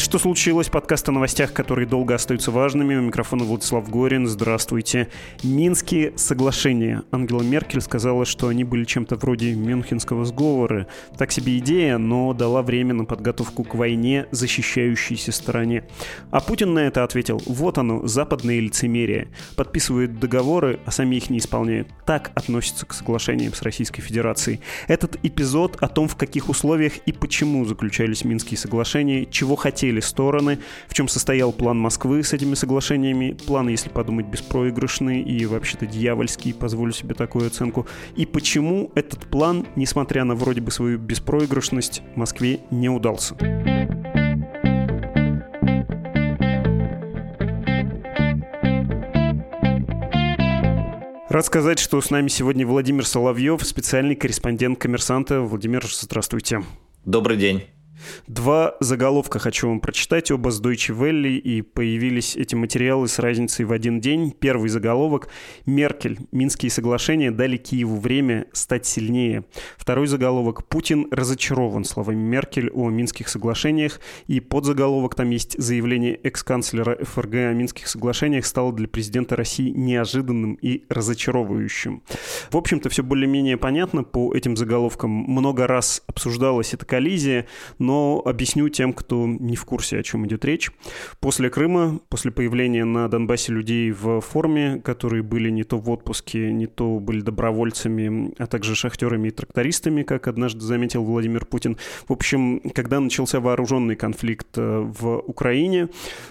Это «Что случилось?» Подкаст о новостях, которые долго остаются важными. У микрофона Владислав Горин. Здравствуйте. Минские соглашения. Ангела Меркель сказала, что они были чем-то вроде Мюнхенского сговора. Так себе идея, но дала время на подготовку к войне защищающейся стороне. А Путин на это ответил, вот оно, западное лицемерие. Подписывают договоры, а сами их не исполняют. Так относятся к соглашениям с Российской Федерацией. Этот эпизод о том, в каких условиях и почему заключались Минские соглашения, чего хотят хотели стороны, в чем состоял план Москвы с этими соглашениями. План, если подумать, беспроигрышный и вообще-то дьявольский, позволю себе такую оценку. И почему этот план, несмотря на вроде бы свою беспроигрышность, Москве не удался. Рад сказать, что с нами сегодня Владимир Соловьев, специальный корреспондент «Коммерсанта». Владимир, здравствуйте. Добрый день. Два заголовка хочу вам прочитать, оба с Deutsche Welle, и появились эти материалы с разницей в один день. Первый заголовок «Меркель. Минские соглашения дали Киеву время стать сильнее». Второй заголовок «Путин разочарован словами Меркель о Минских соглашениях». И подзаголовок там есть заявление экс-канцлера ФРГ о Минских соглашениях стало для президента России неожиданным и разочаровывающим. В общем-то, все более-менее понятно по этим заголовкам. Много раз обсуждалась эта коллизия, но но объясню тем, кто не в курсе, о чем идет речь. После Крыма, после появления на Донбассе людей в форме, которые были не то в отпуске, не то были добровольцами, а также шахтерами и трактористами, как однажды заметил Владимир Путин. В общем, когда начался вооруженный конфликт э, в Украине,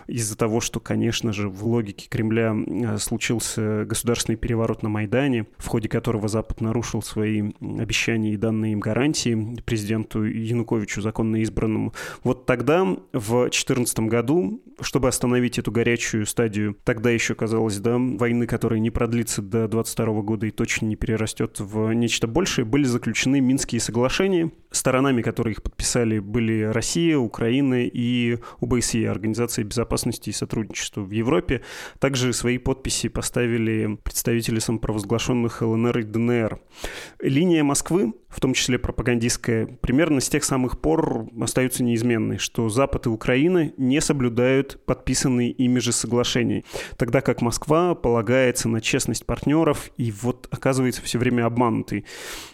из-за того, что, конечно же, в логике Кремля э, случился государственный переворот на Майдане, в ходе которого Запад нарушил свои обещания и данные им гарантии президенту Януковичу законно избранному. Вот тогда, в 2014 году, чтобы остановить эту горячую стадию, тогда еще казалось, да, войны, которая не продлится до 22 года и точно не перерастет в нечто большее, были заключены Минские соглашения. Сторонами, которые их подписали, были Россия, Украина и ОБСЕ, Организация безопасности и сотрудничества в Европе. Также свои подписи поставили представители самопровозглашенных ЛНР и ДНР. Линия Москвы, в том числе пропагандистская, примерно с тех самых пор остаются неизменной, что Запад и Украина не соблюдают подписанные ими же соглашения, тогда как Москва полагается на честность партнеров и вот оказывается все время обманутой.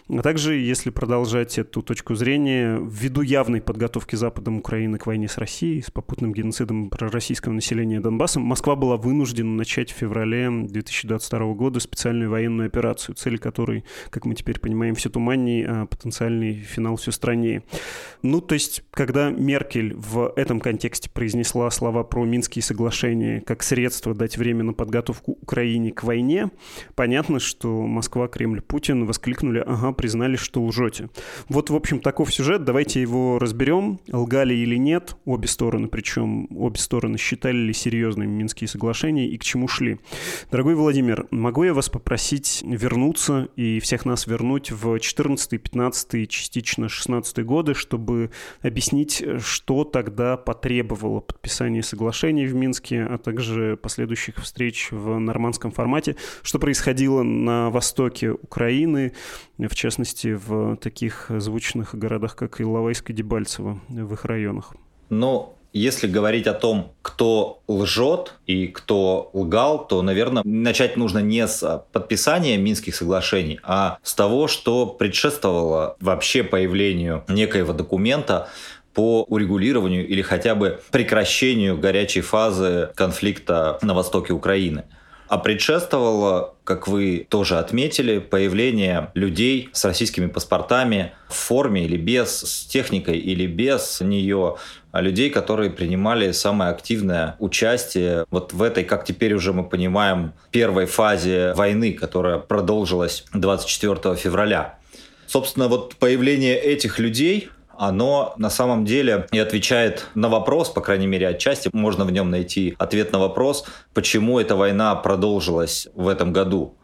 А также, если продолжать эту точку зрения, ввиду явной подготовки Западом Украины к войне с Россией, с попутным геноцидом пророссийского населения Донбасса, Москва была вынуждена начать в феврале 2022 года специальную военную операцию, цель которой, как мы теперь понимаем, все туманнее, а потенциальный финал все страннее. Ну, то есть есть, когда Меркель в этом контексте произнесла слова про Минские соглашения как средство дать время на подготовку Украине к войне, понятно, что Москва, Кремль, Путин воскликнули, ага, признали, что лжете. Вот, в общем, таков сюжет, давайте его разберем, лгали или нет, обе стороны, причем обе стороны считали ли серьезными Минские соглашения и к чему шли. Дорогой Владимир, могу я вас попросить вернуться и всех нас вернуть в 14, 15, частично 16 годы, чтобы объяснить, что тогда потребовало подписания соглашений в Минске, а также последующих встреч в нормандском формате, что происходило на востоке Украины, в частности, в таких звучных городах, как Иловайск и Дебальцево, в их районах. Ну, если говорить о том, кто лжет и кто лгал, то, наверное, начать нужно не с подписания Минских соглашений, а с того, что предшествовало вообще появлению некоего документа, по урегулированию или хотя бы прекращению горячей фазы конфликта на востоке Украины. А предшествовало, как вы тоже отметили, появление людей с российскими паспортами в форме или без, с техникой или без нее, а людей, которые принимали самое активное участие вот в этой, как теперь уже мы понимаем, первой фазе войны, которая продолжилась 24 февраля. Собственно, вот появление этих людей оно на самом деле и отвечает на вопрос, по крайней мере, отчасти можно в нем найти ответ на вопрос, почему эта война продолжилась в этом году.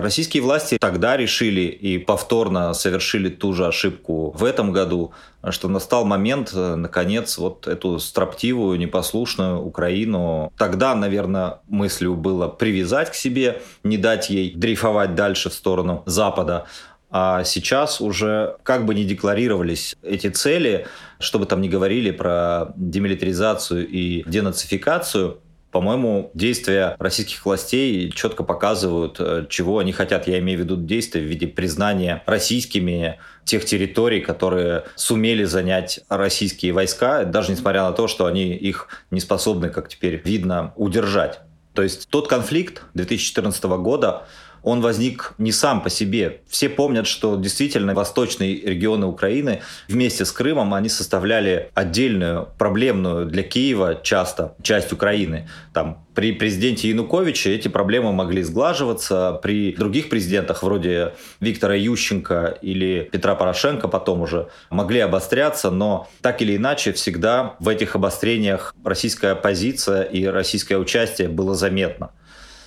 Российские власти тогда решили и повторно совершили ту же ошибку в этом году, что настал момент, э, наконец, вот эту строптивую, непослушную Украину. Тогда, наверное, мыслью было привязать к себе, не дать ей дрейфовать дальше в сторону Запада. А сейчас уже как бы не декларировались эти цели, что бы там ни говорили про демилитаризацию и денацификацию, по-моему, действия российских властей четко показывают, э, чего они хотят. Я имею в виду действия в виде признания российскими тех территорий, которые сумели занять российские войска, даже несмотря на то, что они их не способны, как теперь видно, удержать. То есть тот конфликт 2014 года, он возник не сам по себе. Все помнят, что действительно восточные регионы Украины вместе с Крымом они составляли отдельную проблемную для Киева часто часть Украины. Там при президенте Януковиче эти проблемы могли сглаживаться, при других президентах вроде Виктора Ющенко или Петра Порошенко потом уже могли обостряться, но так или иначе всегда в этих обострениях российская позиция и российское участие было заметно.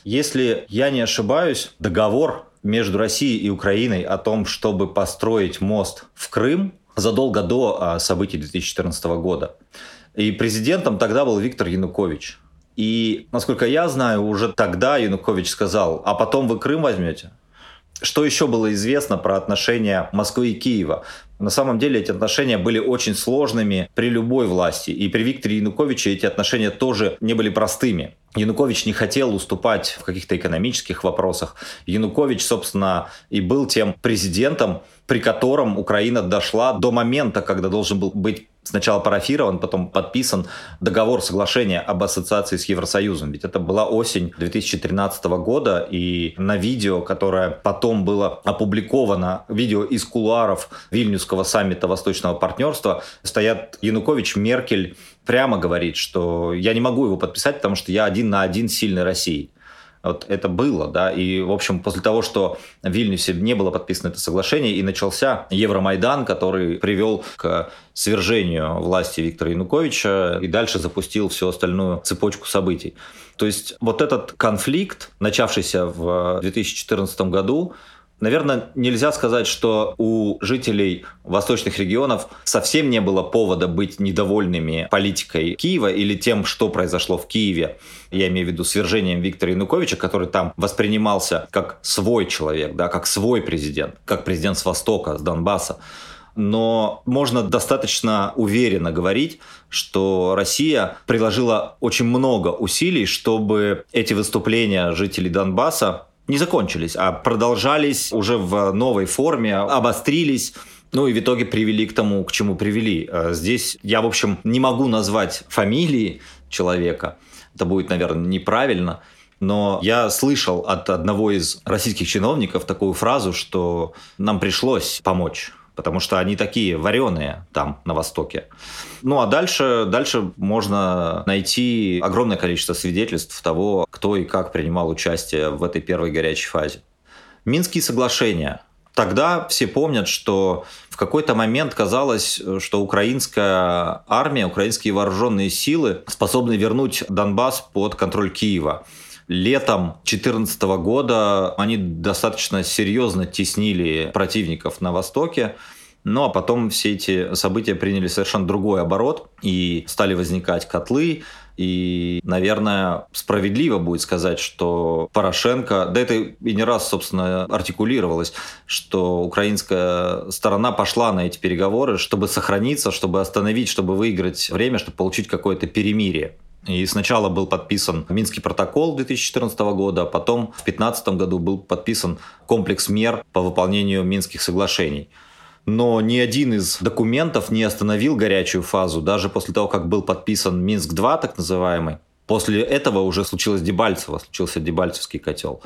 Если я не ошибаюсь, договор между Россией и Украиной о том, чтобы построить мост в Крым задолго до а, событий 2014 года. И президентом тогда был Виктор Янукович. И, насколько я знаю, уже тогда Янукович сказал, а потом вы Крым возьмете. Что еще было известно про отношения Москвы и Киева? На самом деле эти отношения были очень сложными при любой власти. И при Викторе Януковиче эти отношения тоже не были простыми. Янукович не хотел уступать в каких-то экономических вопросах. Янукович, собственно, и был тем президентом, при котором Украина дошла до момента, когда должен был быть сначала парафирован, потом подписан договор соглашения об ассоциации с Евросоюзом. Ведь это была осень 2013 года, и на видео, которое потом было опубликовано, видео из кулуаров Вильнюсского саммита Восточного партнерства, стоят Янукович, Меркель, прямо говорит, что я не могу его подписать, потому что я один на один сильной Россией. Вот это было, да, и, в общем, после того, что в Вильнюсе не было подписано это соглашение, и начался Евромайдан, который привел к свержению власти Виктора Януковича и дальше запустил всю остальную цепочку событий. То есть вот этот конфликт, начавшийся в 2014 году, Наверное, нельзя сказать, что у жителей восточных регионов совсем не было повода быть недовольными политикой Киева или тем, что произошло в Киеве. Я имею в виду свержением Виктора Януковича, который там воспринимался как свой человек, да, как свой президент, как президент с Востока, с Донбасса но можно достаточно уверенно говорить, что Россия приложила очень много усилий, чтобы эти выступления жителей Донбасса не закончились, а продолжались уже в новой форме, обострились. Ну и в итоге привели к тому, к чему привели. Э, здесь я, в общем, не могу назвать фамилии человека. Это будет, наверное, неправильно. Но я слышал от одного из российских чиновников такую фразу, что нам пришлось помочь потому что они такие вареные там, на Востоке. Ну а дальше, дальше можно найти огромное количество свидетельств того, кто и как принимал участие в этой первой горячей фазе. Минские соглашения. Тогда все помнят, что в какой-то момент казалось, что украинская армия, украинские вооруженные силы способны вернуть Донбасс под контроль Киева летом 2014 года они достаточно серьезно теснили противников на Востоке. Ну а потом все эти события приняли совершенно другой оборот, и стали возникать котлы, и, наверное, справедливо будет сказать, что Порошенко, да это и не раз, собственно, артикулировалось, что украинская сторона пошла на эти переговоры, чтобы сохраниться, чтобы остановить, чтобы выиграть время, чтобы получить какое-то перемирие. И сначала был подписан Минский протокол 2014 года, а потом в 2015 году был подписан комплекс мер по выполнению Минских соглашений. Но ни один из документов не остановил горячую фазу, даже после того, как был подписан Минск-2, так называемый. После этого уже случилось Дебальцево, случился Дебальцевский котел.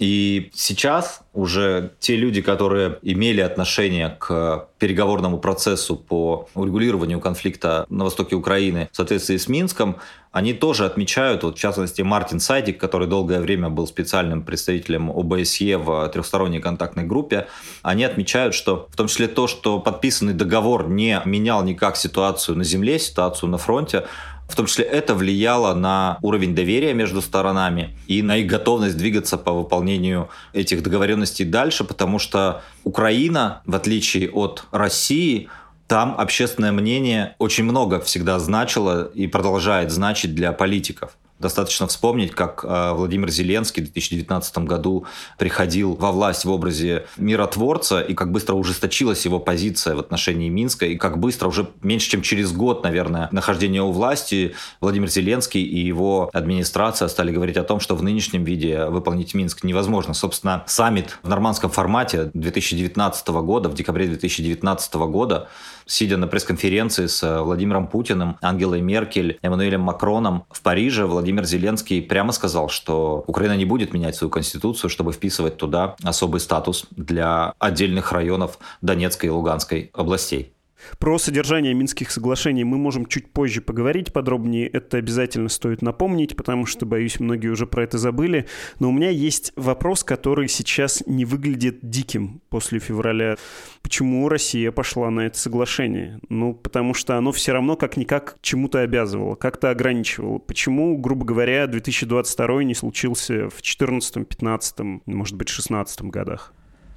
И сейчас уже те люди, которые имели отношение к переговорному процессу по урегулированию конфликта на востоке Украины в соответствии с Минском, они тоже отмечают, вот в частности Мартин Сайдик, который долгое время был специальным представителем ОБСЕ в трехсторонней контактной группе, они отмечают, что в том числе то, что подписанный договор не менял никак ситуацию на земле, ситуацию на фронте, в том числе это влияло на уровень доверия между сторонами и на их готовность двигаться по выполнению этих договоренностей дальше, потому что Украина, в отличие от России, там общественное мнение очень много всегда значило и продолжает значить для политиков. Достаточно вспомнить, как э, Владимир Зеленский в 2019 году приходил во власть в образе миротворца, и как быстро ужесточилась его позиция в отношении Минска, и как быстро, уже меньше чем через год, наверное, нахождения у власти, Владимир Зеленский и его администрация стали говорить о том, что в нынешнем виде выполнить Минск невозможно. Собственно, саммит в нормандском формате 2019 года, в декабре 2019 года, сидя на пресс-конференции с э, Владимиром Путиным, Ангелой Меркель, Эммануэлем Макроном в Париже, Владимир Зеленский прямо сказал, что Украина не будет менять свою конституцию, чтобы вписывать туда особый статус для отдельных районов Донецкой и Луганской областей. Про содержание Минских соглашений мы можем чуть позже поговорить подробнее. Это обязательно стоит напомнить, потому что, боюсь, многие уже про это забыли. Но у меня есть вопрос, который сейчас не выглядит диким после февраля. Почему Россия пошла на это соглашение? Ну, потому что оно все равно как-никак чему-то обязывало, как-то ограничивало. Почему, грубо говоря, 2022 не случился в 2014, 2015, может быть, 2016 годах?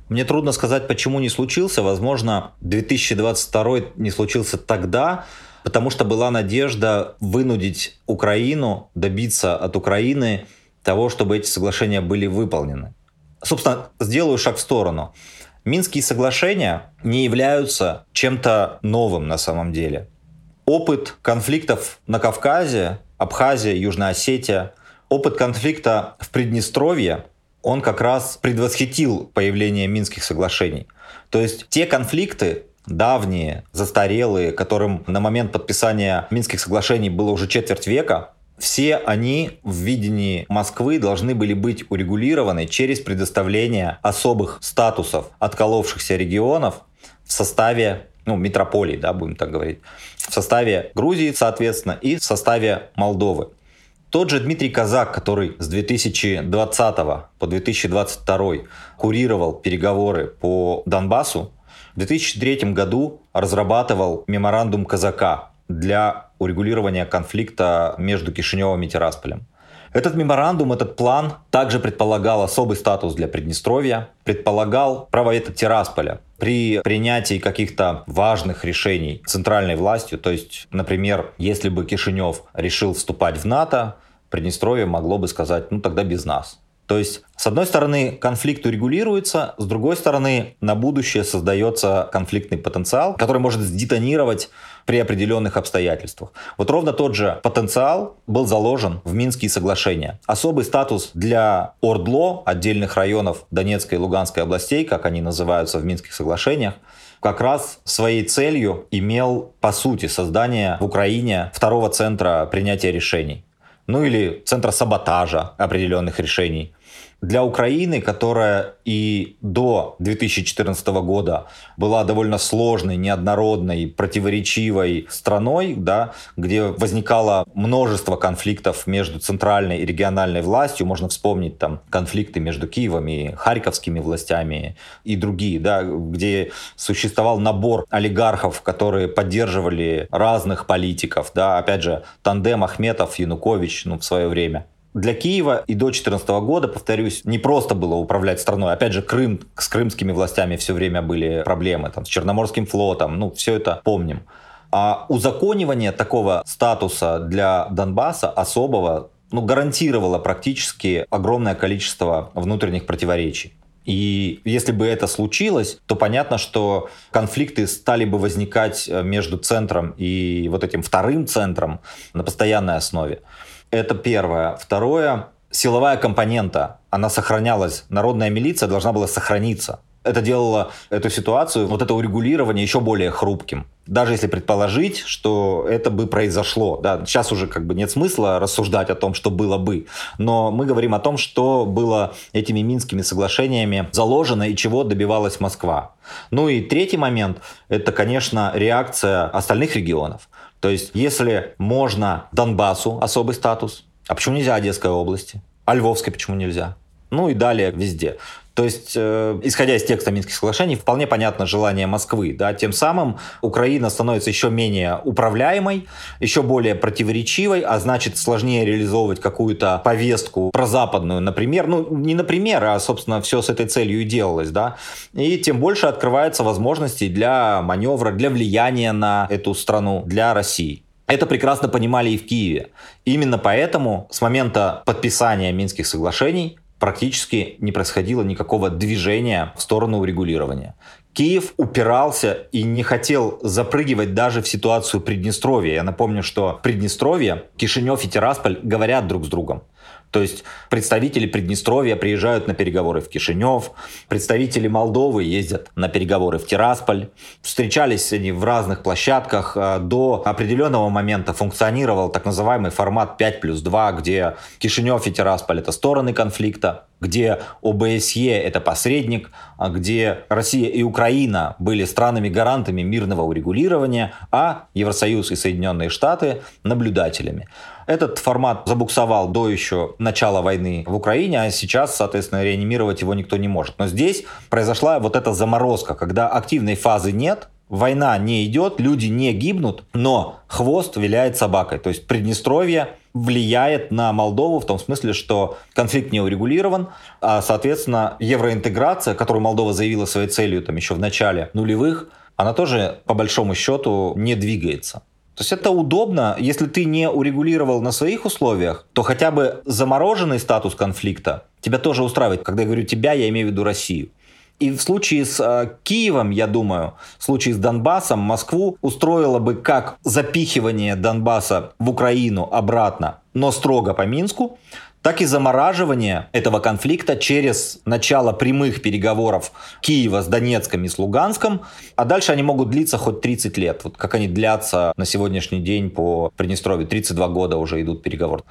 Мне трудно сказать, почему не случился. Возможно, 2022 не случился тогда, потому что была надежда вынудить Украину, добиться от Украины того, чтобы эти соглашения были выполнены. Собственно, сделаю шаг в сторону. Минские соглашения не являются чем-то новым на самом деле. Опыт конфликтов на Кавказе, Абхазия, Южная Осетия, опыт конфликта в Приднестровье он как раз предвосхитил появление Минских соглашений. То есть те конфликты, давние, застарелые, которым на момент подписания Минских соглашений было уже четверть века, все они в видении Москвы должны были быть урегулированы через предоставление особых статусов отколовшихся регионов в составе ну, метрополии, да, будем так говорить, в составе Грузии, соответственно, и в составе Молдовы. Тот же Дмитрий Казак, который с 2020 по 2022 курировал переговоры по Донбассу, в 2003 году разрабатывал меморандум Казака для урегулирования конфликта между Кишиневым и Тирасполем. Этот меморандум, этот план также предполагал особый статус для Приднестровья, предполагал право вето Тирасполя при принятии каких-то важных решений центральной властью. То есть, например, если бы Кишинев решил вступать в НАТО, Приднестровье могло бы сказать, ну тогда без нас. То есть, с одной стороны, конфликт урегулируется, с другой стороны, на будущее создается конфликтный потенциал, который может сдетонировать при определенных обстоятельствах. Вот ровно тот же потенциал был заложен в Минские соглашения. Особый статус для Ордло, отдельных районов Донецкой и Луганской областей, как они называются в Минских соглашениях, как раз своей целью имел, по сути, создание в Украине второго центра принятия решений ну или центра саботажа определенных решений. Для Украины, которая и до 2014 года была довольно сложной, неоднородной, противоречивой страной, да, где возникало множество конфликтов между центральной и региональной властью, можно вспомнить там конфликты между Киевом и Харьковскими властями и другие, да, где существовал набор олигархов, которые поддерживали разных политиков, да, опять же, тандем Ахметов, Янукович, ну, в свое время для Киева и до 2014 года, повторюсь, не просто было управлять страной. Опять же, Крым, с крымскими властями все время были проблемы, там, с Черноморским флотом, ну, все это помним. А узаконивание такого статуса для Донбасса особого ну, гарантировало практически огромное количество внутренних противоречий. И если бы это случилось, то понятно, что конфликты стали бы возникать э, между центром и вот этим вторым центром на постоянной основе. Это первое. Второе, силовая компонента, она сохранялась. Народная милиция должна была сохраниться. Это делало эту ситуацию, вот это урегулирование еще более хрупким. Даже если предположить, что это бы произошло. Да, сейчас уже как бы нет смысла рассуждать о том, что было бы. Но мы говорим о том, что было этими Минскими соглашениями заложено и чего добивалась Москва. Ну и третий момент – это, конечно, реакция остальных регионов. То есть, если можно Донбассу особый статус, а почему нельзя Одесской области? А Львовской почему нельзя? Ну и далее везде. То есть, э, исходя из текста Минских соглашений, вполне понятно желание Москвы. Да? Тем самым Украина становится еще менее управляемой, еще более противоречивой, а значит сложнее реализовывать какую-то повестку прозападную, например. Ну, не например, а, собственно, все с этой целью и делалось. Да? И тем больше открывается возможностей для маневра, для влияния на эту страну, для России. Это прекрасно понимали и в Киеве. Именно поэтому с момента подписания Минских соглашений практически не происходило никакого движения в сторону урегулирования. Киев упирался и не хотел запрыгивать даже в ситуацию Приднестровья. Я напомню, что Приднестровье, Кишинев и Тирасполь говорят друг с другом. То есть представители Приднестровья приезжают на переговоры в Кишинев, представители Молдовы ездят на переговоры в Тирасполь. Встречались они в разных площадках. А, до определенного момента функционировал так называемый формат 5 плюс 2, где Кишинев и Тирасполь — это стороны конфликта, где ОБСЕ — это посредник, а где Россия и Украина были странами-гарантами мирного урегулирования, а Евросоюз и Соединенные Штаты — наблюдателями. Этот формат забуксовал до еще начала войны в Украине, а сейчас, соответственно, реанимировать его никто не может. Но здесь произошла вот эта заморозка, когда активной фазы нет, война не идет, люди не гибнут, но хвост виляет собакой. То есть Приднестровье влияет на Молдову в том смысле, что конфликт не урегулирован, а, соответственно, евроинтеграция, которую Молдова заявила своей целью там, еще в начале нулевых, она тоже, по большому счету, не двигается. То есть это удобно, если ты не урегулировал на своих условиях, то хотя бы замороженный статус конфликта тебя тоже устраивает. Когда я говорю тебя, я имею в виду Россию. И в случае с э, Киевом, я думаю, в случае с Донбассом, Москву устроило бы как запихивание Донбасса в Украину обратно, но строго по Минску, так и замораживание этого конфликта через начало прямых переговоров Киева с Донецком и с Луганском, а дальше они могут длиться хоть 30 лет, вот как они длятся на сегодняшний день по Приднестровью, 32 года уже идут переговоры.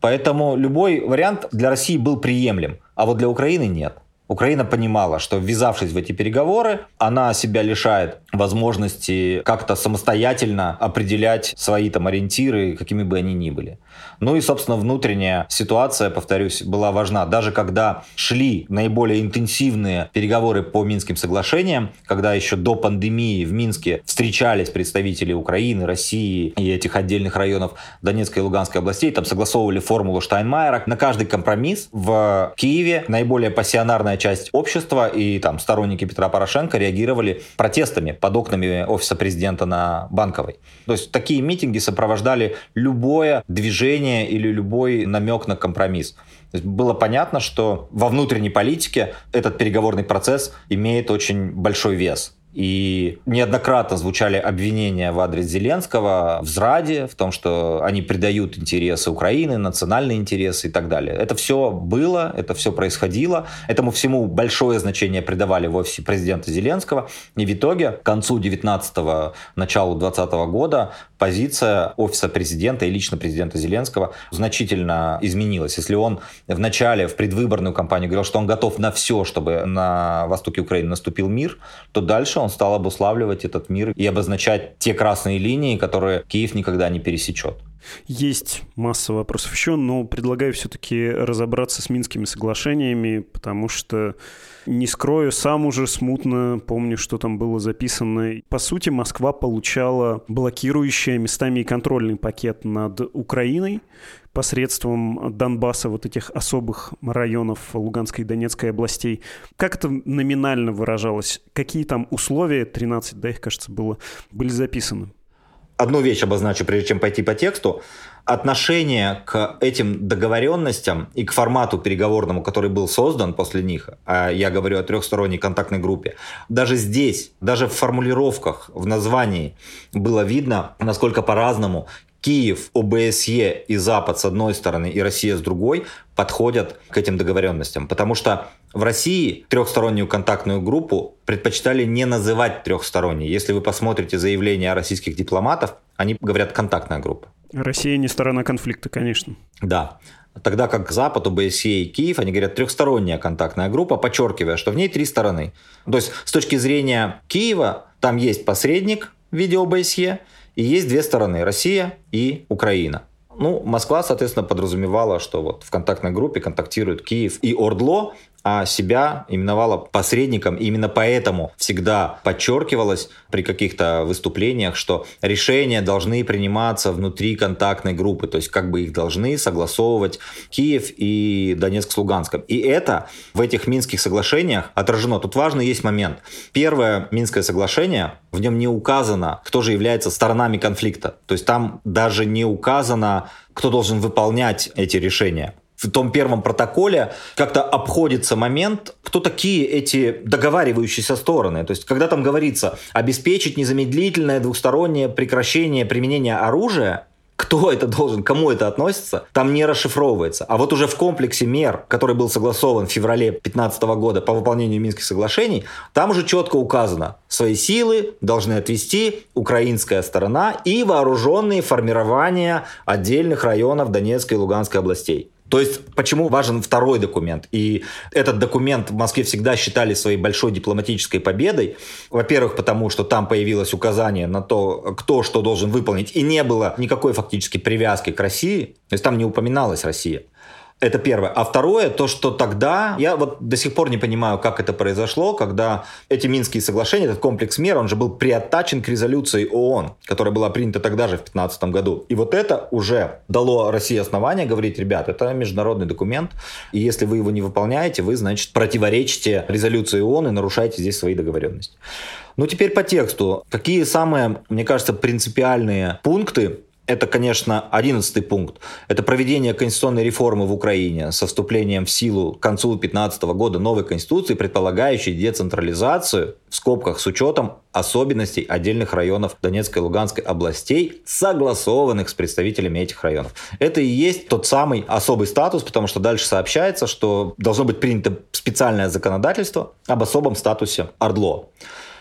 Поэтому любой вариант для России был приемлем, а вот для Украины нет. Украина понимала, что ввязавшись в эти переговоры, она себя лишает возможности как-то самостоятельно определять свои там ориентиры, какими бы они ни были. Ну и, собственно, внутренняя ситуация, повторюсь, была важна. Даже когда шли наиболее интенсивные переговоры по Минским соглашениям, когда еще до пандемии в Минске встречались представители Украины, России и этих отдельных районов Донецкой и Луганской областей, там согласовывали формулу Штайнмайера. На каждый компромисс в Киеве наиболее пассионарная часть общества и там сторонники Петра Порошенко реагировали протестами под окнами офиса президента на Банковой. То есть такие митинги сопровождали любое движение или любой намек на компромисс. То есть было понятно, что во внутренней политике этот переговорный процесс имеет очень большой вес. И неоднократно звучали обвинения в адрес Зеленского в зраде, в том, что они предают интересы Украины, национальные интересы и так далее. Это все было, это все происходило. Этому всему большое значение придавали в офисе президента Зеленского. И в итоге к концу 19-го, началу 20 -го года позиция офиса президента и лично президента Зеленского значительно изменилась. Если он в начале, в предвыборную кампанию говорил, что он готов на все, чтобы на востоке Украины наступил мир, то дальше он стал обуславливать этот мир и обозначать те красные линии, которые Киев никогда не пересечет. Есть масса вопросов еще, но предлагаю все-таки разобраться с Минскими соглашениями, потому что, не скрою, сам уже смутно помню, что там было записано. По сути, Москва получала блокирующий местами и контрольный пакет над Украиной, посредством Донбасса, вот этих особых районов Луганской и Донецкой областей. Как это номинально выражалось? Какие там условия, 13, да, их, кажется, было, были записаны? одну вещь обозначу, прежде чем пойти по тексту. Отношение к этим договоренностям и к формату переговорному, который был создан после них, а я говорю о трехсторонней контактной группе, даже здесь, даже в формулировках, в названии было видно, насколько по-разному Киев, ОБСЕ и Запад с одной стороны и Россия с другой подходят к этим договоренностям. Потому что в России трехстороннюю контактную группу предпочитали не называть трехсторонней. Если вы посмотрите заявления российских дипломатов, они говорят контактная группа. Россия не сторона конфликта, конечно. Да. Тогда как Запад, ОБСЕ и Киев, они говорят трехсторонняя контактная группа, подчеркивая, что в ней три стороны. То есть с точки зрения Киева там есть посредник в виде ОБСЕ, и есть две стороны – Россия и Украина. Ну, Москва, соответственно, подразумевала, что вот в контактной группе контактируют Киев и Ордло, а себя именовала посредником. И именно поэтому всегда подчеркивалось при каких-то выступлениях, что решения должны приниматься внутри контактной группы, то есть как бы их должны согласовывать Киев и Донецк с Луганском. И это в этих Минских соглашениях отражено. Тут важный есть момент. Первое Минское соглашение, в нем не указано, кто же является сторонами конфликта. То есть там даже не указано, кто должен выполнять эти решения в том первом протоколе как-то обходится момент, кто такие эти договаривающиеся стороны. То есть, когда там говорится обеспечить незамедлительное двухстороннее прекращение применения оружия, кто это должен, кому это относится, там не расшифровывается. А вот уже в комплексе мер, который был согласован в феврале 2015 года по выполнению Минских соглашений, там уже четко указано, свои силы должны отвести украинская сторона и вооруженные формирования отдельных районов Донецкой и Луганской областей. То есть, почему важен второй документ? И этот документ в Москве всегда считали своей большой дипломатической победой. Во-первых, потому что там появилось указание на то, кто что должен выполнить, и не было никакой фактически привязки к России. То есть там не упоминалась Россия. Это первое. А второе, то, что тогда, я вот до сих пор не понимаю, как это произошло, когда эти Минские соглашения, этот комплекс мер, он же был приоттачен к резолюции ООН, которая была принята тогда же в 2015 году. И вот это уже дало России основание говорить, ребят, это международный документ, и если вы его не выполняете, вы, значит, противоречите резолюции ООН и нарушаете здесь свои договоренности. Ну, теперь по тексту. Какие самые, мне кажется, принципиальные пункты это, конечно, одиннадцатый пункт. Это проведение конституционной реформы в Украине со вступлением в силу к концу 2015 года новой конституции, предполагающей децентрализацию, в скобках, с учетом особенностей отдельных районов Донецкой и Луганской областей, согласованных с представителями этих районов. Это и есть тот самый особый статус, потому что дальше сообщается, что должно быть принято специальное законодательство об особом статусе Ордло.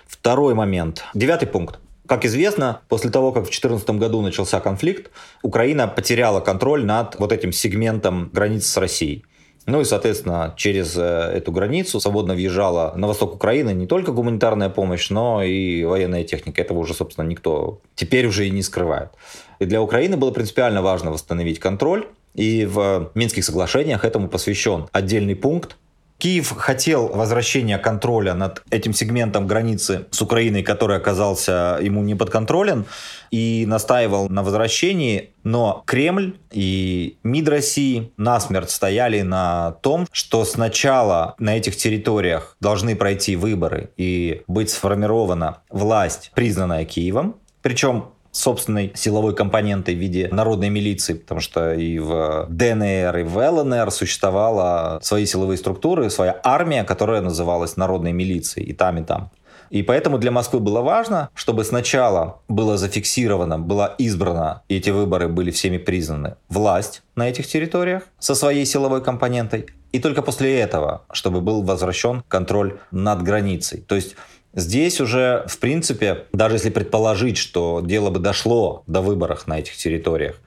Второй момент. Девятый пункт. Как известно, после того, как в 2014 году начался конфликт, Украина потеряла контроль над вот этим сегментом границы с Россией. Ну и, соответственно, через э, эту границу свободно въезжала на восток Украины не только гуманитарная помощь, но и военная техника. Этого уже, собственно, никто теперь уже и не скрывает. И для Украины было принципиально важно восстановить контроль. И в Минских соглашениях этому посвящен отдельный пункт, Киев хотел возвращения контроля над этим сегментом границы с Украиной, который оказался ему не подконтролен, и настаивал на возвращении, но Кремль и МИД России насмерть стояли на том, что сначала на этих территориях должны пройти выборы и быть сформирована власть, признанная Киевом, причем собственной силовой компонентой в виде народной милиции, потому что и в ДНР, и в ЛНР существовала свои силовые структуры, своя армия, которая называлась народной милицией и там, и там. И поэтому для Москвы было важно, чтобы сначала было зафиксировано, была избрана, и эти выборы были всеми признаны, власть на этих территориях со своей силовой компонентой, и только после этого, чтобы был возвращен контроль над границей. То есть Здесь уже, в принципе, даже если предположить, что дело бы дошло до выборов на этих территориях,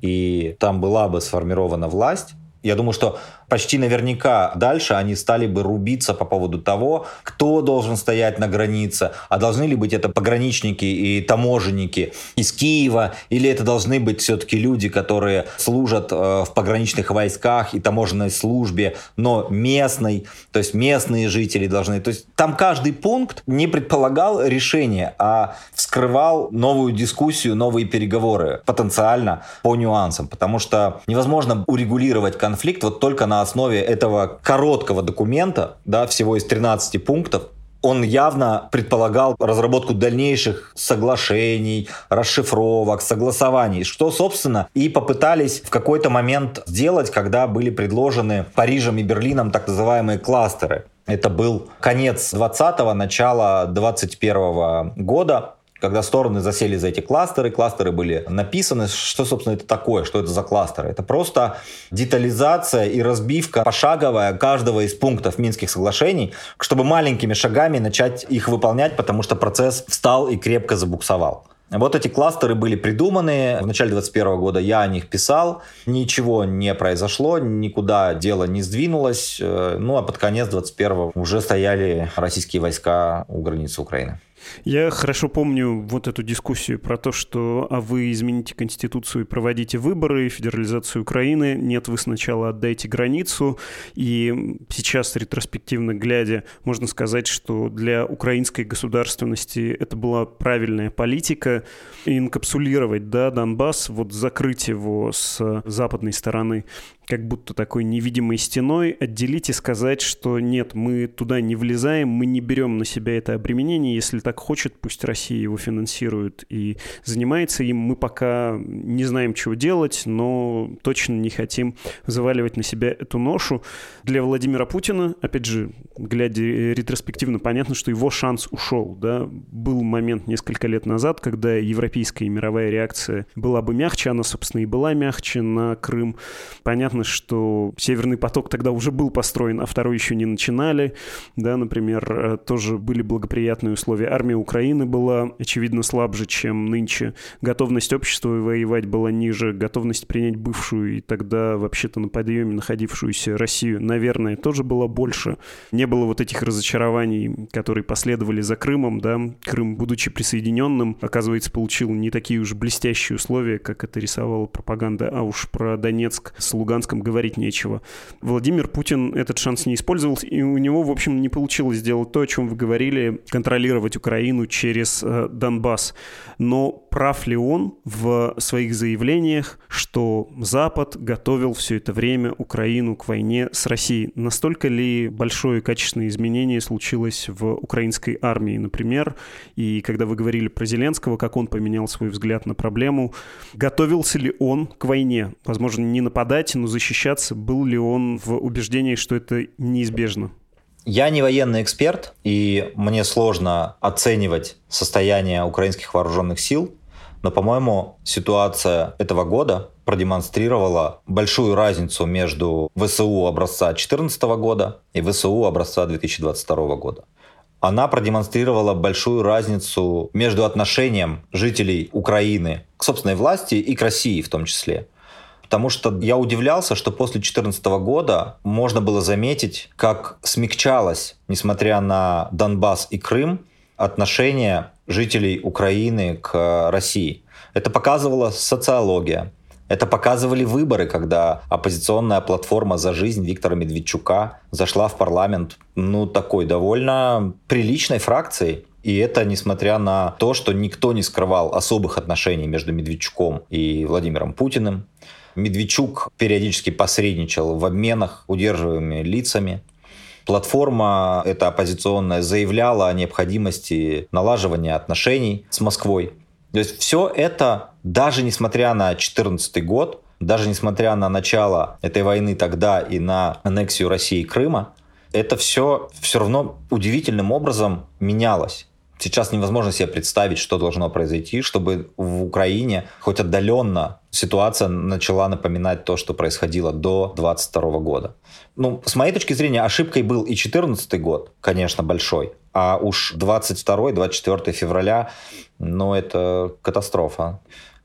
и там была бы сформирована власть, я думаю, что почти наверняка дальше они стали бы рубиться по поводу того, кто должен стоять на границе, а должны ли быть это пограничники и таможенники из Киева, или это должны быть все-таки люди, которые служат э, в пограничных войсках и таможенной службе, но местной, то есть местные жители должны. То есть там каждый пункт не предполагал решения, а вскрывал новую дискуссию, новые переговоры потенциально по нюансам, потому что невозможно урегулировать конфликт вот только на основе этого короткого документа, да, всего из 13 пунктов, он явно предполагал разработку дальнейших соглашений, расшифровок, согласований, что, собственно, и попытались в какой-то момент сделать, когда были предложены Парижем и Берлином так называемые кластеры. Это был конец 20-го, начало 21 года, когда стороны засели за эти кластеры, кластеры были написаны, что, собственно, это такое, что это за кластеры. Это просто детализация и разбивка пошаговая каждого из пунктов Минских соглашений, чтобы маленькими шагами начать их выполнять, потому что процесс встал и крепко забуксовал. Вот эти кластеры были придуманы. В начале 2021 года я о них писал. Ничего не произошло, никуда дело не сдвинулось. Э, ну а под конец 2021 уже стояли российские войска у границы Украины. Я хорошо помню вот эту дискуссию про то, что а вы измените Конституцию и проводите выборы, федерализацию Украины. Нет, вы сначала отдайте границу. И сейчас, ретроспективно глядя, можно сказать, что для украинской государственности это была правильная политика инкапсулировать да, Донбасс, вот закрыть его с западной стороны как будто такой невидимой стеной отделить и сказать, что нет, мы туда не влезаем, мы не берем на себя это обременение, если так хочет, пусть Россия его финансирует и занимается им. Мы пока не знаем, чего делать, но точно не хотим заваливать на себя эту ношу. Для Владимира Путина, опять же, глядя ретроспективно, понятно, что его шанс ушел. Да? Был момент несколько лет назад, когда европейская и мировая реакция была бы мягче, она, собственно, и была мягче на Крым. Понятно, что Северный поток тогда уже был построен, а второй еще не начинали. Да, например, э, тоже были благоприятные условия. Армия Украины была, очевидно, слабже, чем нынче. Готовность общества воевать была ниже. Готовность принять бывшую и тогда вообще-то на подъеме находившуюся Россию, наверное, тоже была больше. Не было вот этих разочарований, которые последовали за Крымом. Да? Крым, будучи присоединенным, оказывается, получил не такие уж блестящие условия, как это рисовала пропаганда, а уж про Донецк с Луганском говорить нечего. Владимир Путин этот шанс не использовал, и у него, в общем, не получилось сделать то, о чем вы говорили, контролировать Украину через э, Донбасс. Но прав ли он в своих заявлениях, что Запад готовил все это время Украину к войне с Россией? Настолько ли большое качественное изменение случилось в украинской армии, например? И когда вы говорили про Зеленского, как он поменял свой взгляд на проблему, готовился ли он к войне? Возможно, не нападать, но защищаться? Был ли он в убеждении, что это неизбежно? Я не военный эксперт, и мне сложно оценивать состояние украинских вооруженных сил, но, по-моему, ситуация этого года продемонстрировала большую разницу между ВСУ образца 2014 года и ВСУ образца 2022 года. Она продемонстрировала большую разницу между отношением жителей Украины к собственной власти и к России в том числе. Потому что я удивлялся, что после 2014 года можно было заметить, как смягчалось, несмотря на Донбасс и Крым, отношение жителей Украины к России. Это показывала социология. Это показывали выборы, когда оппозиционная платформа «За жизнь» Виктора Медведчука зашла в парламент, ну, такой довольно приличной фракцией. И это несмотря на то, что никто не скрывал особых отношений между Медведчуком и Владимиром Путиным. Медведчук периодически посредничал в обменах удерживаемыми лицами. Платформа эта оппозиционная заявляла о необходимости налаживания отношений с Москвой. То есть все это, даже несмотря на 2014 год, даже несмотря на начало этой войны тогда и на аннексию России и Крыма, это все все равно удивительным образом менялось. Сейчас невозможно себе представить, что должно произойти, чтобы в Украине хоть отдаленно ситуация начала напоминать то, что происходило до 22 года. Ну, с моей точки зрения, ошибкой был и 14 год, конечно, большой, а уж 22-24 февраля, ну, это катастрофа.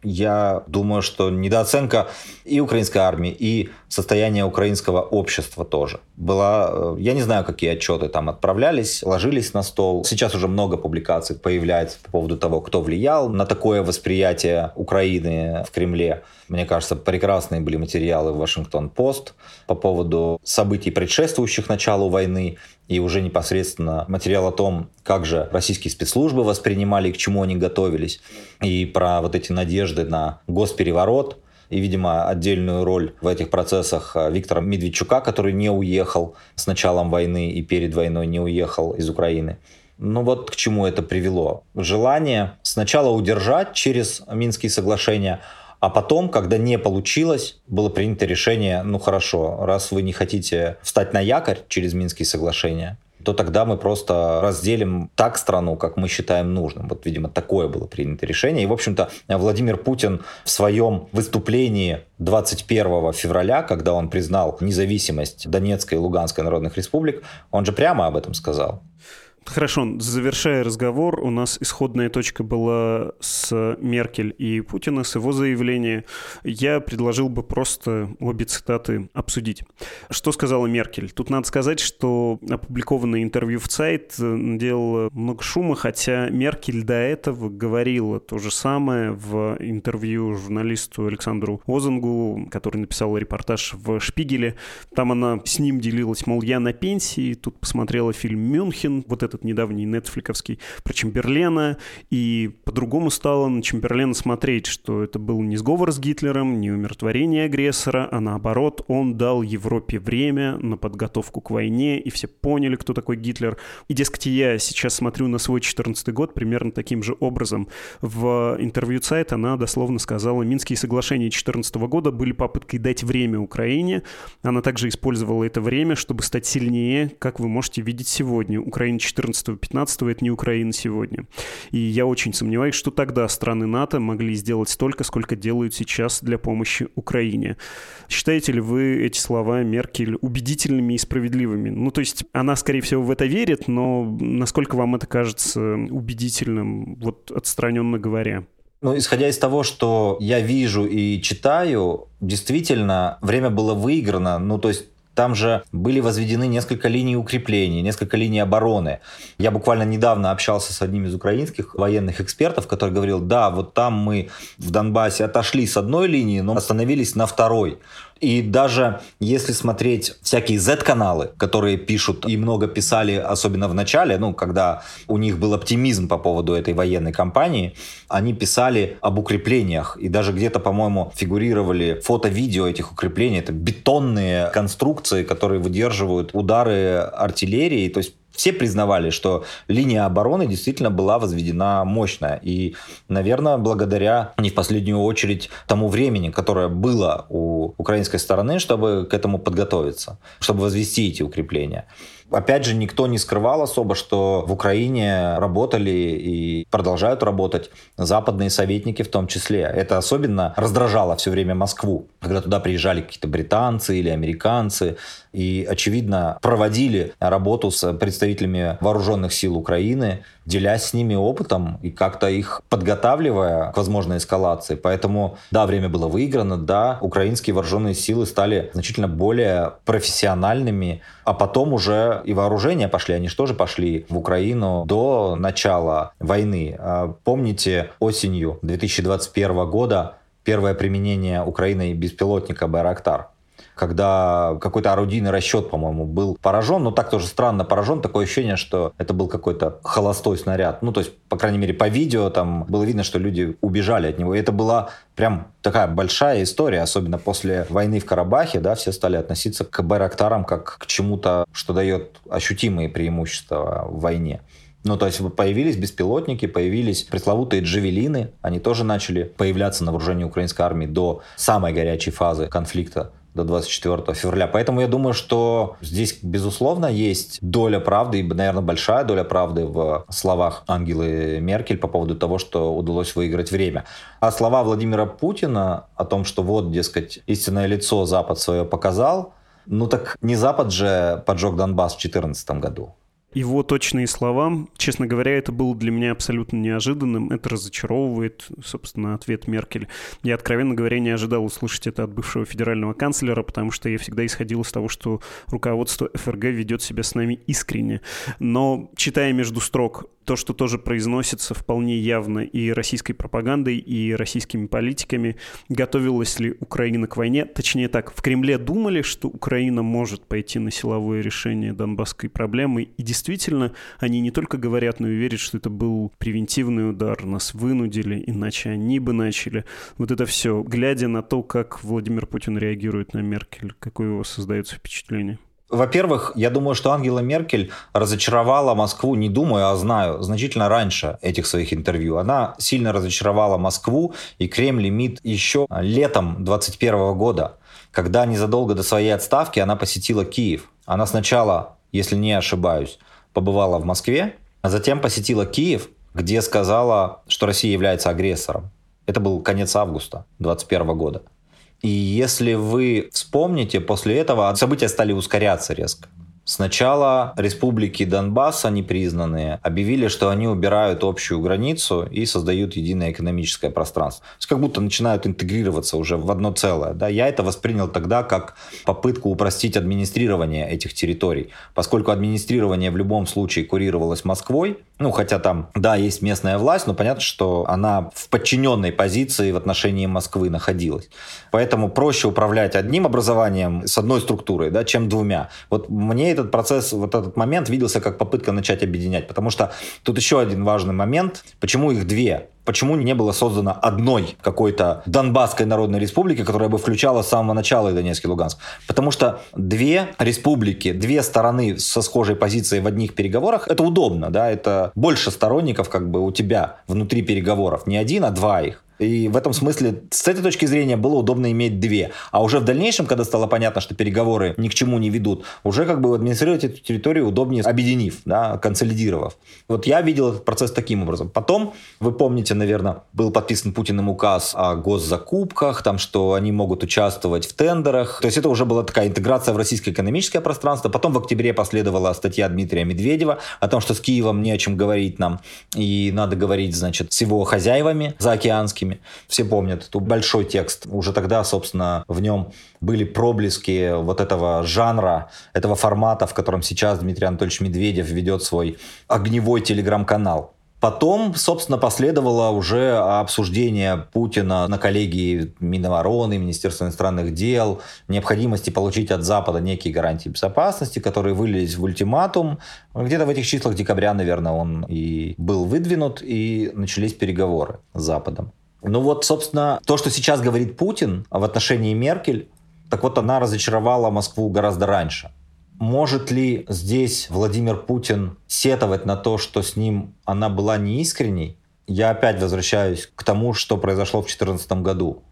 Я думаю, что недооценка и украинской армии, и состояния украинского общества тоже была... Э, я не знаю, какие отчеты там отправлялись, ложились на стол. Сейчас уже много публикаций появляется по поводу того, кто влиял на такое восприятие Украины в Кремле. Мне кажется, прекрасные были материалы в Вашингтон-Пост по поводу событий, предшествующих началу войны и уже непосредственно материал о том, как же российские спецслужбы воспринимали и к чему они готовились, и про вот эти надежды на госпереворот, и, видимо, отдельную роль в этих процессах э, Виктора Медведчука, который не уехал с началом войны и перед войной не уехал из Украины. Ну вот к чему это привело. Желание сначала удержать через Минские соглашения, а потом, когда не получилось, было принято решение, ну хорошо, раз вы не хотите встать на якорь через Минские соглашения, то тогда мы просто разделим так страну, как мы считаем нужным. Вот, видимо, такое было принято решение. И, в общем-то, Владимир Путин в своем выступлении 21 февраля, когда он признал независимость Донецкой и Луганской народных республик, он же прямо об этом сказал. Хорошо, завершая разговор, у нас исходная точка была с Меркель и Путина, с его заявления. Я предложил бы просто обе цитаты обсудить. Что сказала Меркель? Тут надо сказать, что опубликованное интервью в сайт делало много шума, хотя Меркель до этого говорила то же самое в интервью журналисту Александру Озангу, который написал репортаж в «Шпигеле». Там она с ним делилась, мол, я на пенсии, тут посмотрела фильм «Мюнхен», вот это этот недавний нетфликовский про Чемберлена, и по-другому стало на Чемберлена смотреть, что это был не сговор с Гитлером, не умиротворение агрессора, а наоборот, он дал Европе время на подготовку к войне, и все поняли, кто такой Гитлер. И, дескать, я сейчас смотрю на свой 14 год примерно таким же образом. В интервью сайт она дословно сказала, Минские соглашения 14 года были попыткой дать время Украине. Она также использовала это время, чтобы стать сильнее, как вы можете видеть сегодня. Украина 14 14-15 это не Украина сегодня. И я очень сомневаюсь, что тогда страны НАТО могли сделать столько, сколько делают сейчас для помощи Украине. Считаете ли вы эти слова Меркель убедительными и справедливыми? Ну, то есть она, скорее всего, в это верит, но насколько вам это кажется убедительным, вот отстраненно говоря? Ну, исходя из того, что я вижу и читаю, действительно, время было выиграно. Ну, то есть там же были возведены несколько линий укрепления, несколько линий обороны. Я буквально недавно общался с одним из украинских военных экспертов, который говорил, да, вот там мы в Донбассе отошли с одной линии, но остановились на второй. И даже если смотреть всякие Z-каналы, которые пишут и много писали, особенно в начале, ну, когда у них был оптимизм по поводу этой военной кампании, они писали об укреплениях. И даже где-то, по-моему, фигурировали фото-видео этих укреплений. Это бетонные конструкции, которые выдерживают удары артиллерии. То есть все признавали, что линия обороны действительно была возведена мощная. И, наверное, благодаря не в последнюю очередь тому времени, которое было у украинской стороны, чтобы к этому подготовиться, чтобы возвести эти укрепления. Опять же, никто не скрывал особо, что в Украине работали и продолжают работать западные советники в том числе. Это особенно раздражало все время Москву, когда туда приезжали какие-то британцы или американцы и, очевидно, проводили работу с представителями вооруженных сил Украины, делясь с ними опытом и как-то их подготавливая к возможной эскалации. Поэтому, да, время было выиграно, да, украинские вооруженные силы стали значительно более профессиональными, а потом уже и вооружения пошли, они же тоже пошли в Украину до начала войны. А помните, осенью 2021 года первое применение Украины беспилотника «Байрактар» когда какой-то орудийный расчет, по-моему, был поражен, но так тоже странно поражен, такое ощущение, что это был какой-то холостой снаряд. Ну, то есть, по крайней мере, по видео там было видно, что люди убежали от него. И это была прям такая большая история, особенно после войны в Карабахе, да, все стали относиться к Байрактарам как к чему-то, что дает ощутимые преимущества в войне. Ну, то есть появились беспилотники, появились пресловутые джавелины, они тоже начали появляться на вооружении украинской армии до самой горячей фазы конфликта до 24 февраля. Поэтому я думаю, что здесь, безусловно, есть доля правды, и, наверное, большая доля правды в словах Ангелы Меркель по поводу того, что удалось выиграть время. А слова Владимира Путина о том, что вот, дескать, истинное лицо Запад свое показал, ну так не Запад же поджег Донбасс в 2014 году его точные слова. Честно говоря, это было для меня абсолютно неожиданным. Это разочаровывает, собственно, ответ Меркель. Я, откровенно говоря, не ожидал услышать это от бывшего федерального канцлера, потому что я всегда исходил из того, что руководство ФРГ ведет себя с нами искренне. Но, читая между строк то, что тоже произносится вполне явно и российской пропагандой, и российскими политиками, готовилась ли Украина к войне. Точнее так, в Кремле думали, что Украина может пойти на силовое решение донбасской проблемы, и действительно они не только говорят, но и верят, что это был превентивный удар, нас вынудили, иначе они бы начали. Вот это все. Глядя на то, как Владимир Путин реагирует на Меркель, какое у вас создается впечатление? Во-первых, я думаю, что Ангела Меркель разочаровала Москву, не думаю, а знаю, значительно раньше этих своих интервью. Она сильно разочаровала Москву и Кремль и МИД еще летом 2021 года, когда незадолго до своей отставки она посетила Киев. Она сначала если не ошибаюсь, побывала в Москве, а затем посетила Киев, где сказала, что Россия является агрессором. Это был конец августа 2021 года. И если вы вспомните, после этого события стали ускоряться резко. Сначала республики Донбасса непризнанные объявили, что они убирают общую границу и создают единое экономическое пространство. То есть как будто начинают интегрироваться уже в одно целое. Да? Я это воспринял тогда как попытку упростить администрирование этих территорий. Поскольку администрирование в любом случае курировалось Москвой, ну, хотя там, да, есть местная власть, но понятно, что она в подчиненной позиции в отношении Москвы находилась. Поэтому проще управлять одним образованием с одной структурой, да, чем двумя. Вот мне этот процесс, вот этот момент виделся как попытка начать объединять. Потому что тут еще один важный момент. Почему их две? Почему не было создано одной какой-то Донбасской Народной Республики, которая бы включала с самого начала и Донецк и Луганск? Потому что две республики, две стороны со схожей позицией в одних переговорах, это удобно, да, это больше сторонников как бы у тебя внутри переговоров. Не один, а два их. И в этом смысле, с этой точки зрения, было удобно иметь две. А уже в дальнейшем, когда стало понятно, что переговоры ни к чему не ведут, уже как бы администрировать эту территорию удобнее, объединив, да, консолидировав. Вот я видел этот процесс таким образом. Потом, вы помните, наверное, был подписан Путиным указ о госзакупках, там, что они могут участвовать в тендерах. То есть это уже была такая интеграция в российское экономическое пространство. Потом в октябре последовала статья Дмитрия Медведева о том, что с Киевом не о чем говорить нам. И надо говорить, значит, с его хозяевами заокеанскими русскими. Все помнят, тут большой текст. Уже тогда, собственно, в нем были проблески вот этого жанра, этого формата, в котором сейчас Дмитрий Анатольевич Медведев ведет свой огневой телеграм-канал. Потом, собственно, последовало уже обсуждение Путина на коллегии Минобороны, Министерства иностранных дел, необходимости получить от Запада некие гарантии безопасности, которые вылились в ультиматум. Где-то в этих числах декабря, наверное, он и был выдвинут, и начались переговоры с Западом. Ну вот, собственно, то, что сейчас говорит Путин в отношении Меркель, так вот она разочаровала Москву гораздо раньше. Может ли здесь Владимир Путин сетовать на то, что с ним она была неискренней? Я опять возвращаюсь к тому, что произошло в 2014 году.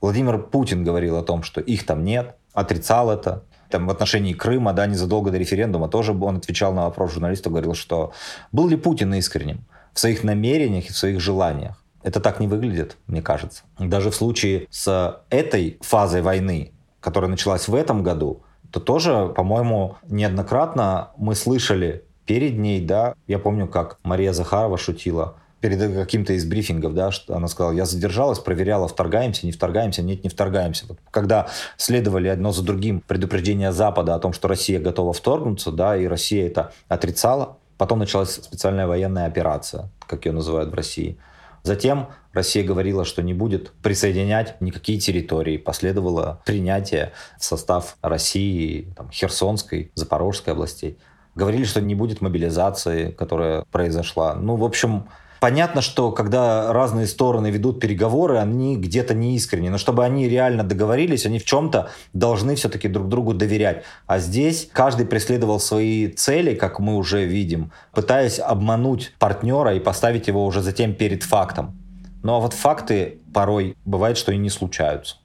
Владимир Путин говорил о том, что их там нет, отрицал это. Там в отношении Крыма, да, незадолго до референдума тоже он отвечал на вопрос журналистов, говорил, что был ли Путин искренним в своих намерениях и в своих желаниях. Это так не выглядит, мне кажется. Даже в случае с этой фазой войны, которая началась в этом году, то тоже, по-моему, неоднократно мы слышали перед ней, да, я помню, как Мария Захарова шутила перед каким-то из брифингов, да, что она сказала, я задержалась, проверяла, вторгаемся, не вторгаемся, нет, не вторгаемся. Вот когда следовали одно за другим предупреждения Запада о том, что Россия готова вторгнуться, да, и Россия это отрицала, потом началась специальная военная операция, как ее называют в России – Затем Россия говорила, что не будет присоединять никакие территории. Последовало принятие в состав России, там, Херсонской, Запорожской областей. Говорили, что не будет мобилизации, которая произошла. Ну, в общем, Понятно, что когда разные стороны ведут переговоры, они где-то не искренне. Но чтобы они реально договорились, они в чем-то должны все-таки друг другу доверять. А здесь каждый преследовал свои цели, как мы уже видим, пытаясь обмануть партнера и поставить его уже затем перед фактом. Ну а вот факты порой бывает, что и не случаются.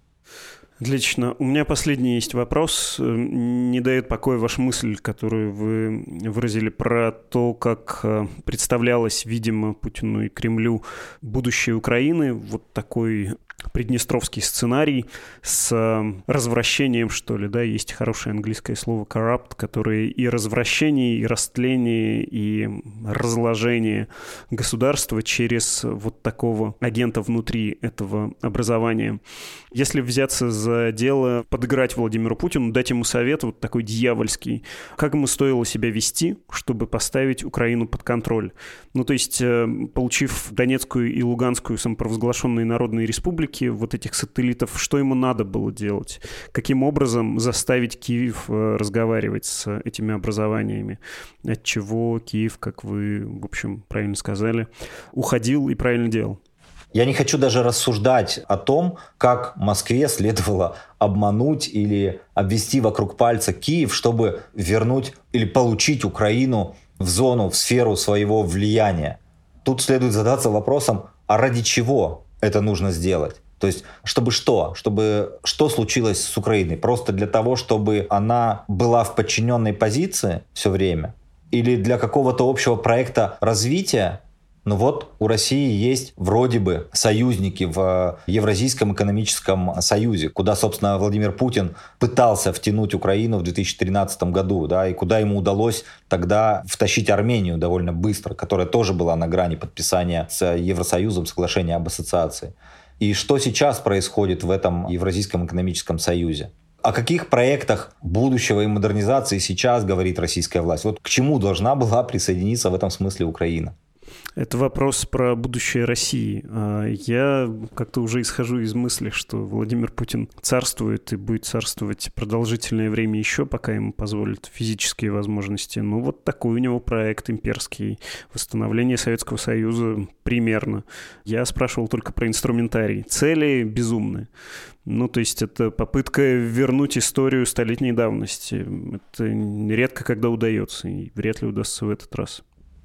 Отлично. У меня последний есть вопрос. Не дает покоя ваша мысль, которую вы выразили про то, как э, представлялось, видимо, Путину и Кремлю будущее Украины. Вот такой приднестровский сценарий с э, развращением, что ли, да, есть хорошее английское слово corrupt, которое и развращение, и растление, и разложение государства через вот такого агента внутри этого образования. Если взяться за дело, подыграть Владимиру Путину, дать ему совет вот такой дьявольский, как ему стоило себя вести, чтобы поставить Украину под контроль. Ну, то есть, э, получив Донецкую и Луганскую самопровозглашенные народные республики, вот этих сателлитов, что ему надо было делать? Каким образом заставить Киев э, разговаривать с этими образованиями? От чего Киев, как вы, в общем, правильно сказали, уходил и правильно делал? Я не хочу даже рассуждать о том, как Москве следовало обмануть или обвести вокруг пальца Киев, чтобы вернуть или получить Украину в зону, в сферу своего влияния. Тут следует задаться вопросом, а ради чего это нужно сделать? То есть, чтобы что? Чтобы что случилось с Украиной? Просто для того, чтобы она была в подчиненной позиции все время? Или для какого-то общего проекта развития? Ну вот у России есть вроде бы союзники в Евразийском экономическом союзе, куда, собственно, Владимир Путин пытался втянуть Украину в 2013 году, да, и куда ему удалось тогда втащить Армению довольно быстро, которая тоже была на грани подписания с Евросоюзом соглашения об ассоциации. И что сейчас происходит в этом Евразийском экономическом союзе? О каких проектах будущего и модернизации сейчас говорит российская власть? Вот к чему должна была присоединиться в этом смысле Украина? Это вопрос про будущее России. А я как-то уже исхожу из мысли, что Владимир Путин царствует и будет царствовать продолжительное время еще, пока ему позволят физические возможности. Ну, вот такой у него проект имперский. Восстановление Советского Союза примерно. Я спрашивал только про инструментарий. Цели безумные. Ну, то есть это попытка вернуть историю столетней давности. Это редко когда удается, и вряд ли удастся в этот раз.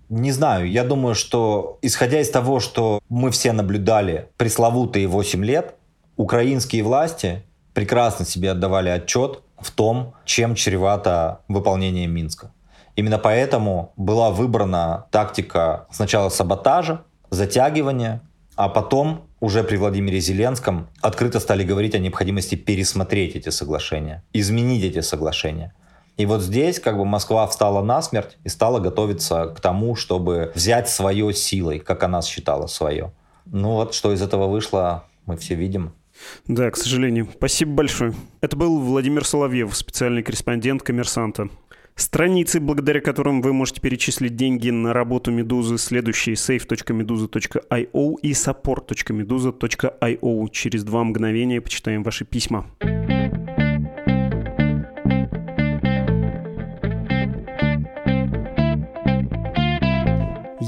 Не знаю, я думаю, что исходя из того, что мы все наблюдали пресловутые 8 лет, украинские власти прекрасно себе отдавали отчет в том, чем чревато выполнение Минска. Именно поэтому была выбрана тактика сначала саботажа, затягивания, а потом уже при Владимире Зеленском открыто стали говорить о необходимости пересмотреть эти соглашения, изменить эти соглашения. И вот здесь как бы Москва встала на смерть и стала готовиться к тому, чтобы взять свое силой, как она считала свое. Ну вот, что из этого вышло, мы все видим. Да, к сожалению. Спасибо большое. Это был Владимир Соловьев, специальный корреспондент «Коммерсанта». Страницы, благодаря которым вы можете перечислить деньги на работу Медузы, следующие safe.meduza.io и support.meduza.io. Через два мгновения почитаем ваши письма.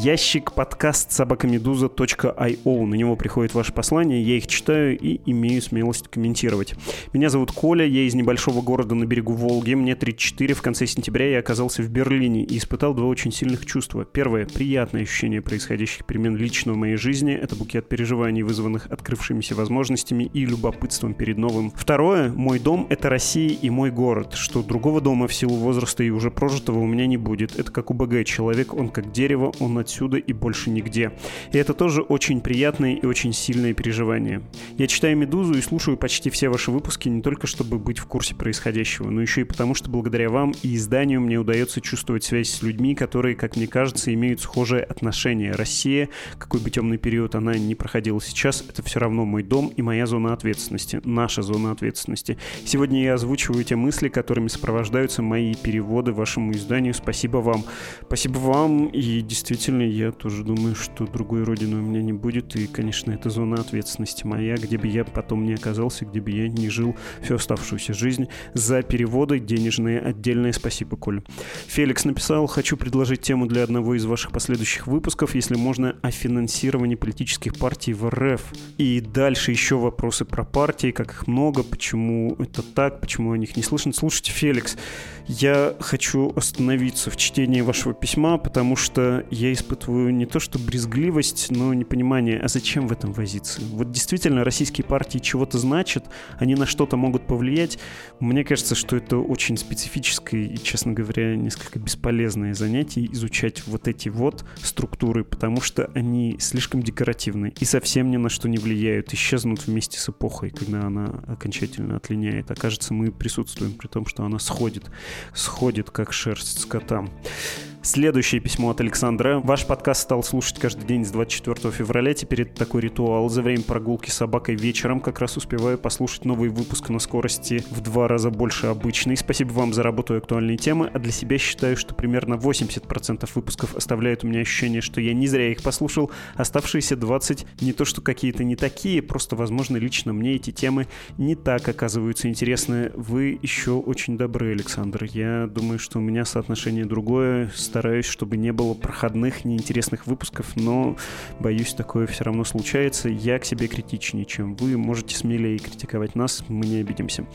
Ящик подкаст собакамедуза.io. На него приходит ваше послание, я их читаю и имею смелость комментировать. Меня зовут Коля, я из небольшого города на берегу Волги, мне 34, в конце сентября я оказался в Берлине и испытал два очень сильных чувства. Первое — приятное ощущение происходящих перемен лично в моей жизни, это букет переживаний, вызванных открывшимися возможностями и любопытством перед новым. Второе — мой дом — это Россия и мой город, что другого дома в силу возраста и уже прожитого у меня не будет. Это как у БГ, человек, он как дерево, он от отсюда и больше нигде. И это тоже очень приятное и очень сильное переживание. Я читаю «Медузу» и слушаю почти все ваши выпуски не только чтобы быть в курсе происходящего, но еще и потому, что благодаря вам и изданию мне удается чувствовать связь с людьми, которые, как мне кажется, имеют схожее отношение. Россия, какой бы темный период она ни проходила сейчас, это все равно мой дом и моя зона ответственности, наша зона ответственности. Сегодня я озвучиваю те мысли, которыми сопровождаются мои переводы вашему изданию. Спасибо вам. Спасибо вам и действительно Наверное, я тоже думаю, что другой родины у меня не будет. И, конечно, это зона ответственности моя, где бы я потом не оказался, где бы я не жил всю оставшуюся жизнь. За переводы денежные отдельное спасибо, Коля. Феликс написал, хочу предложить тему для одного из ваших последующих выпусков, если можно, о финансировании политических партий в РФ. И дальше еще вопросы про партии, как их много, почему это так, почему о них не слышно. Слушайте, Феликс, я хочу остановиться в чтении вашего письма, потому что я испытываю не то что брезгливость, но непонимание, а зачем в этом возиться? Вот действительно российские партии чего-то значат, они на что-то могут повлиять. Мне кажется, что это очень специфическое и, честно говоря, несколько бесполезное занятие изучать вот эти вот структуры, потому что они слишком декоративны и совсем ни на что не влияют, исчезнут вместе с эпохой, когда она окончательно отлиняет. Окажется, мы присутствуем при том, что она сходит, сходит как шерсть скота. Следующее письмо от Александра. Ваш подкаст стал слушать каждый день с 24 февраля. Теперь это такой ритуал. За время прогулки с собакой вечером как раз успеваю послушать новый выпуск на скорости в два раза больше обычной. Спасибо вам за работу и актуальные темы. А для себя считаю, что примерно 80% выпусков оставляют у меня ощущение, что я не зря их послушал. Оставшиеся 20 не то, что какие-то не такие, просто, возможно, лично мне эти темы не так оказываются интересны. Вы еще очень добры, Александр. Я думаю, что у меня соотношение другое. Стараюсь, чтобы не было проходных, неинтересных выпусков, но, боюсь, такое все равно случается. Я к себе критичнее, чем вы. Можете смелее критиковать нас, мы не обидимся.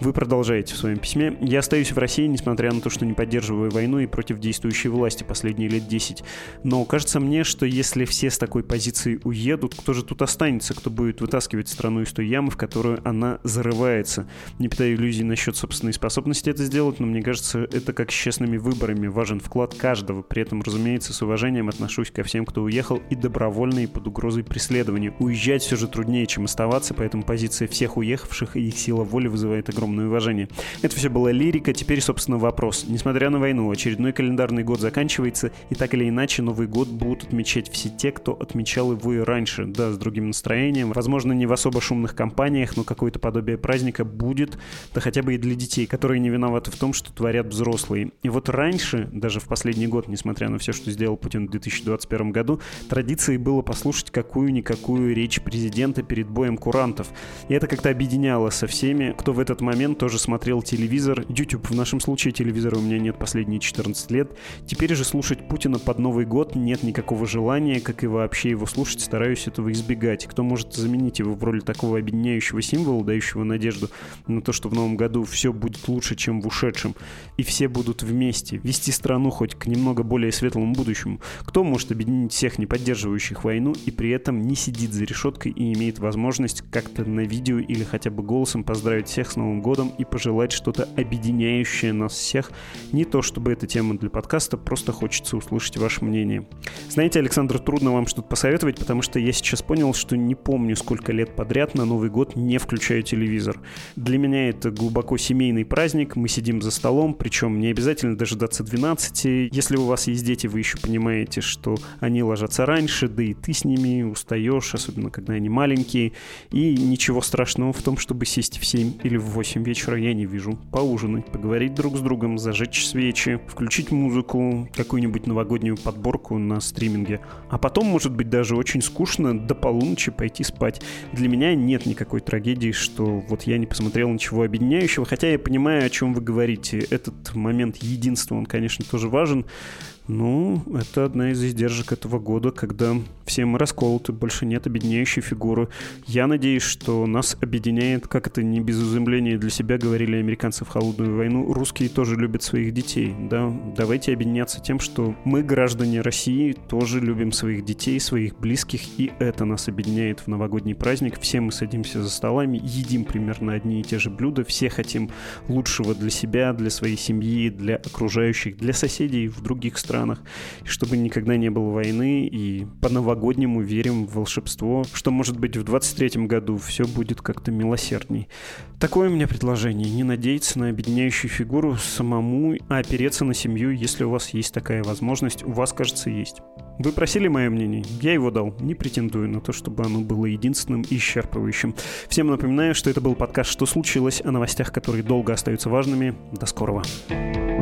Вы продолжаете в своем письме. Я остаюсь в России, несмотря на то, что не поддерживаю войну и против действующей власти последние лет 10. Но кажется мне, что если все с такой позиции уедут, кто же тут останется, кто будет вытаскивать страну из той ямы, в которую она зарывается? Не питаю иллюзий насчет собственной способности это сделать, но мне кажется, это как с честными выборами. Важен вклад каждого. При этом, разумеется, с уважением отношусь ко всем, кто уехал и добровольно, и под угрозой преследования. Уезжать все же труднее, чем оставаться, поэтому позиция всех уехавших и их сила воли вызывает огромное уважение. Это все была лирика, теперь, собственно, вопрос. Несмотря на войну, очередной календарный год заканчивается, и так или иначе Новый год будут отмечать все те, кто отмечал его и раньше, да, с другим настроением. Возможно, не в особо шумных компаниях, но какое-то подобие праздника будет, да хотя бы и для детей, которые не виноваты в том, что творят взрослые. И вот раньше, даже в последний год, несмотря на все, что сделал Путин в 2021 году, традицией было послушать какую-никакую речь президента перед боем курантов. И это как-то объединяло со всеми, кто в этот момент тоже смотрел телевизор. YouTube в нашем случае телевизора у меня нет последние 14 лет. Теперь же слушать Путина под Новый год нет никакого желания, как и вообще его слушать, стараюсь этого избегать. Кто может заменить его в роли такого объединяющего символа, дающего надежду на то, что в новом году все будет лучше, чем в ушедшем, и все будут вместе, вести страну хоть к немного более светлому будущему. Кто может объединить всех не поддерживающих войну и при этом не сидит за решеткой и имеет возможность как-то на видео или хотя бы голосом поздравить всех с Новым годом и пожелать что-то объединяющее нас всех. Не то чтобы эта тема для подкаста, просто хочется услышать ваше мнение. Знаете, Александр, трудно вам что-то посоветовать, потому что я сейчас понял, что не помню, сколько лет подряд на Новый год не включаю телевизор. Для меня это глубоко семейный праздник, мы сидим за столом, причем не обязательно дожидаться 12. Если у вас есть дети, вы еще понимаете, что они ложатся раньше, да и ты с ними устаешь, особенно когда они маленькие. И ничего страшного в том, чтобы сесть в 7 или в 8 вечера, я не вижу. Поужинать, поговорить друг с другом, зажечь свечи, включить музыку, какую-нибудь новогоднюю подборку на стриминге. А потом, может быть, даже очень скучно до полуночи пойти спать. Для меня нет никакой трагедии, что вот я не посмотрел ничего объединяющего, хотя я понимаю, о чем вы говорите. Этот момент единства, он, конечно, тоже важен, важен ну, это одна из издержек этого года, когда все мы расколоты, больше нет объединяющей фигуры. Я надеюсь, что нас объединяет, как это не без изумления для себя говорили американцы в холодную войну, русские тоже любят своих детей, да. Давайте объединяться тем, что мы, граждане России, тоже любим своих детей, своих близких, и это нас объединяет в новогодний праздник. Все мы садимся за столами, едим примерно одни и те же блюда, все хотим лучшего для себя, для своей семьи, для окружающих, для соседей в других странах странах, чтобы никогда не было войны, и по-новогоднему верим в волшебство, что, может быть, в 23-м году все будет как-то милосердней. Такое у меня предложение. Не надеяться на объединяющую фигуру самому, а опереться на семью, если у вас есть такая возможность. У вас, кажется, есть. Вы просили мое мнение, я его дал. Не претендую на то, чтобы оно было единственным и исчерпывающим. Всем напоминаю, что это был подкаст «Что случилось?» о новостях, которые долго остаются важными. До скорого. thank